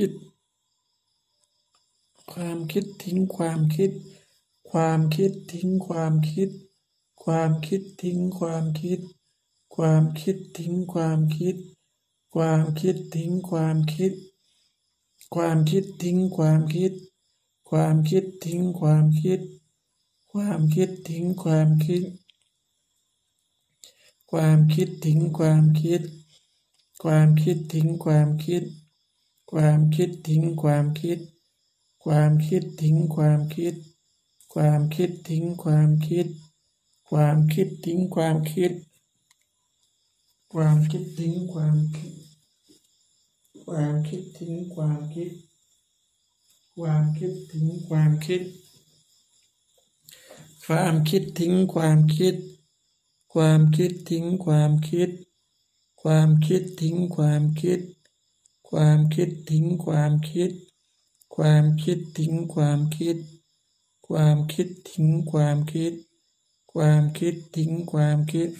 คิดความคิดทิ้งความคิด ความคิดทิ้งความคิด ความคิดทิ้งความคิด ความคิดทิ้งความคิด ความคิดทิ้งความคิด ความคิดทิ้งความคิด ความคิดทิ้งความคิด ความคิดทิ้งความคิด ความคิดทิ้งความคิดความคิดทิ้งความคิด ความคิดทิ้งความคิด ความคิดทิ้งความคิด ความคิดทิ้งความคิด ความคิดทิ้งความคิด ความคิดทิ้งความคิด ความคิดทิ้งความคิด ความคิดทิ้งความคิด ความคิดทิ้งความคิด ความคิดทิ้งความคิด ความคิดทิ้งความคิด ความคิดทิ้งความคิด ความคิดทิ้งความคิด ความคิดทิ้งความคิด ความคิดทิ้งความคิด